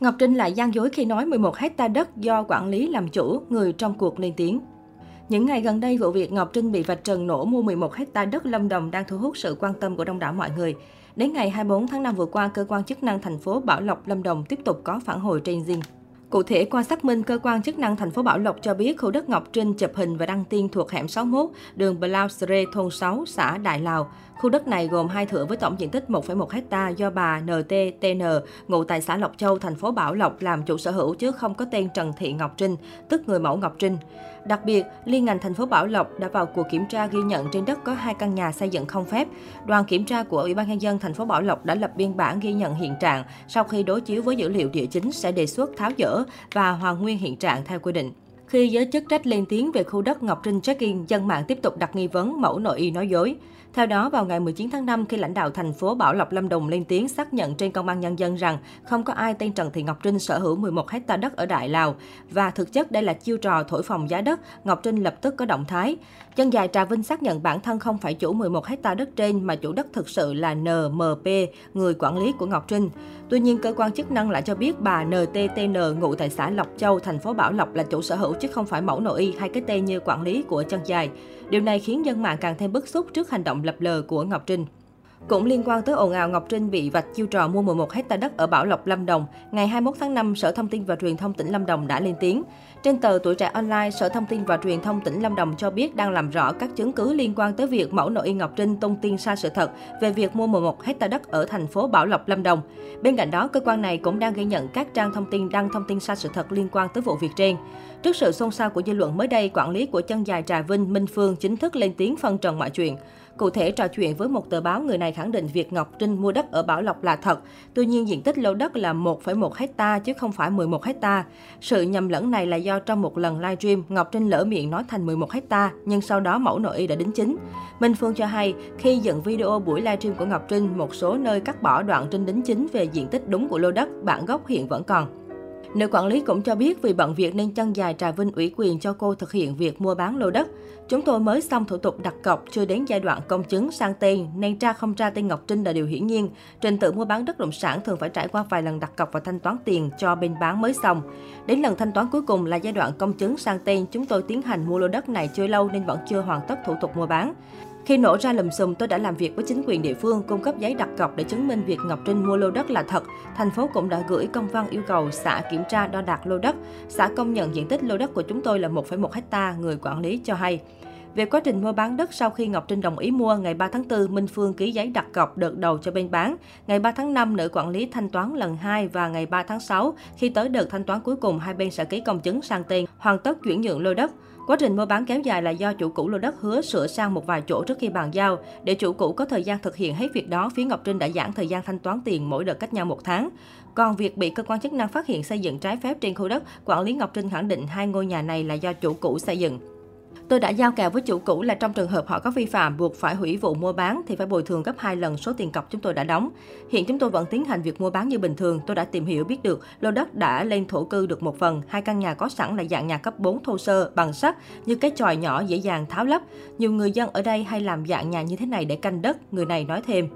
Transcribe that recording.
Ngọc Trinh lại gian dối khi nói 11 hecta đất do quản lý làm chủ, người trong cuộc lên tiếng. Những ngày gần đây, vụ việc Ngọc Trinh bị vạch trần nổ mua 11 hecta đất Lâm Đồng đang thu hút sự quan tâm của đông đảo mọi người. Đến ngày 24 tháng 5 vừa qua, cơ quan chức năng thành phố Bảo Lộc, Lâm Đồng tiếp tục có phản hồi trên riêng. Cụ thể, qua xác minh, cơ quan chức năng thành phố Bảo Lộc cho biết khu đất Ngọc Trinh chụp hình và đăng tin thuộc hẻm 61, đường Blau Sre, thôn 6, xã Đại Lào. Khu đất này gồm hai thửa với tổng diện tích 1,1 ha do bà NTTN, ngụ tại xã Lộc Châu, thành phố Bảo Lộc làm chủ sở hữu chứ không có tên Trần Thị Ngọc Trinh, tức người mẫu Ngọc Trinh. Đặc biệt, liên ngành thành phố Bảo Lộc đã vào cuộc kiểm tra ghi nhận trên đất có hai căn nhà xây dựng không phép. Đoàn kiểm tra của Ủy ban nhân dân thành phố Bảo Lộc đã lập biên bản ghi nhận hiện trạng, sau khi đối chiếu với dữ liệu địa chính sẽ đề xuất tháo dỡ và hoàn nguyên hiện trạng theo quy định. Khi giới chức trách lên tiếng về khu đất Ngọc Trinh check-in, dân mạng tiếp tục đặt nghi vấn mẫu nội y nói dối. Theo đó, vào ngày 19 tháng 5, khi lãnh đạo thành phố Bảo Lộc Lâm Đồng lên tiếng xác nhận trên công an nhân dân rằng không có ai tên Trần Thị Ngọc Trinh sở hữu 11 hecta đất ở Đại Lào và thực chất đây là chiêu trò thổi phòng giá đất, Ngọc Trinh lập tức có động thái. Chân dài Trà Vinh xác nhận bản thân không phải chủ 11 hecta đất trên mà chủ đất thực sự là NMP, người quản lý của Ngọc Trinh. Tuy nhiên, cơ quan chức năng lại cho biết bà NTTN ngụ tại xã Lộc Châu, thành phố Bảo Lộc là chủ sở hữu chứ không phải mẫu nội y hay cái tên như quản lý của chân dài. Điều này khiến dân mạng càng thêm bức xúc trước hành động lập lờ của Ngọc Trinh. Cũng liên quan tới ồn ào Ngọc Trinh bị vạch chiêu trò mua 11 hecta đất ở Bảo Lộc, Lâm Đồng, ngày 21 tháng 5, Sở Thông tin và Truyền thông tỉnh Lâm Đồng đã lên tiếng. Trên tờ Tuổi trẻ online, Sở Thông tin và Truyền thông tỉnh Lâm Đồng cho biết đang làm rõ các chứng cứ liên quan tới việc mẫu nội y Ngọc Trinh tung tin sai sự thật về việc mua 11 hecta đất ở thành phố Bảo Lộc, Lâm Đồng. Bên cạnh đó, cơ quan này cũng đang ghi nhận các trang thông tin đăng thông tin sai sự thật liên quan tới vụ việc trên. Trước sự xôn xao của dư luận mới đây, quản lý của chân dài Trà Vinh, Minh Phương chính thức lên tiếng phân trần mọi chuyện. Cụ thể, trò chuyện với một tờ báo, người này khẳng định việc Ngọc Trinh mua đất ở Bảo Lộc là thật. Tuy nhiên, diện tích lô đất là 1,1 hecta chứ không phải 11 hecta. Sự nhầm lẫn này là do trong một lần livestream, Ngọc Trinh lỡ miệng nói thành 11 hecta, nhưng sau đó mẫu nội y đã đính chính. Minh Phương cho hay, khi dựng video buổi livestream của Ngọc Trinh, một số nơi cắt bỏ đoạn Trinh đính chính về diện tích đúng của lô đất, bản gốc hiện vẫn còn. Nữ quản lý cũng cho biết vì bận việc nên chân dài Trà Vinh ủy quyền cho cô thực hiện việc mua bán lô đất. Chúng tôi mới xong thủ tục đặt cọc chưa đến giai đoạn công chứng sang tên nên tra không tra tên Ngọc Trinh là điều hiển nhiên. Trình tự mua bán đất động sản thường phải trải qua vài lần đặt cọc và thanh toán tiền cho bên bán mới xong. Đến lần thanh toán cuối cùng là giai đoạn công chứng sang tên, chúng tôi tiến hành mua lô đất này chưa lâu nên vẫn chưa hoàn tất thủ tục mua bán. Khi nổ ra lùm xùm, tôi đã làm việc với chính quyền địa phương, cung cấp giấy đặt cọc để chứng minh việc Ngọc Trinh mua lô đất là thật. Thành phố cũng đã gửi công văn yêu cầu xã kiểm tra đo đạc lô đất. Xã công nhận diện tích lô đất của chúng tôi là 1,1 hecta, người quản lý cho hay. Về quá trình mua bán đất sau khi Ngọc Trinh đồng ý mua, ngày 3 tháng 4, Minh Phương ký giấy đặt cọc đợt đầu cho bên bán. Ngày 3 tháng 5, nữ quản lý thanh toán lần 2 và ngày 3 tháng 6, khi tới đợt thanh toán cuối cùng, hai bên sẽ ký công chứng sang tên, hoàn tất chuyển nhượng lô đất. Quá trình mua bán kéo dài là do chủ cũ lô đất hứa sửa sang một vài chỗ trước khi bàn giao. Để chủ cũ có thời gian thực hiện hết việc đó, phía Ngọc Trinh đã giãn thời gian thanh toán tiền mỗi đợt cách nhau một tháng. Còn việc bị cơ quan chức năng phát hiện xây dựng trái phép trên khu đất, quản lý Ngọc Trinh khẳng định hai ngôi nhà này là do chủ cũ xây dựng. Tôi đã giao kèo với chủ cũ là trong trường hợp họ có vi phạm buộc phải hủy vụ mua bán thì phải bồi thường gấp 2 lần số tiền cọc chúng tôi đã đóng. Hiện chúng tôi vẫn tiến hành việc mua bán như bình thường. Tôi đã tìm hiểu biết được lô đất đã lên thổ cư được một phần. Hai căn nhà có sẵn là dạng nhà cấp 4 thô sơ, bằng sắt, như cái chòi nhỏ dễ dàng tháo lắp. Nhiều người dân ở đây hay làm dạng nhà như thế này để canh đất, người này nói thêm.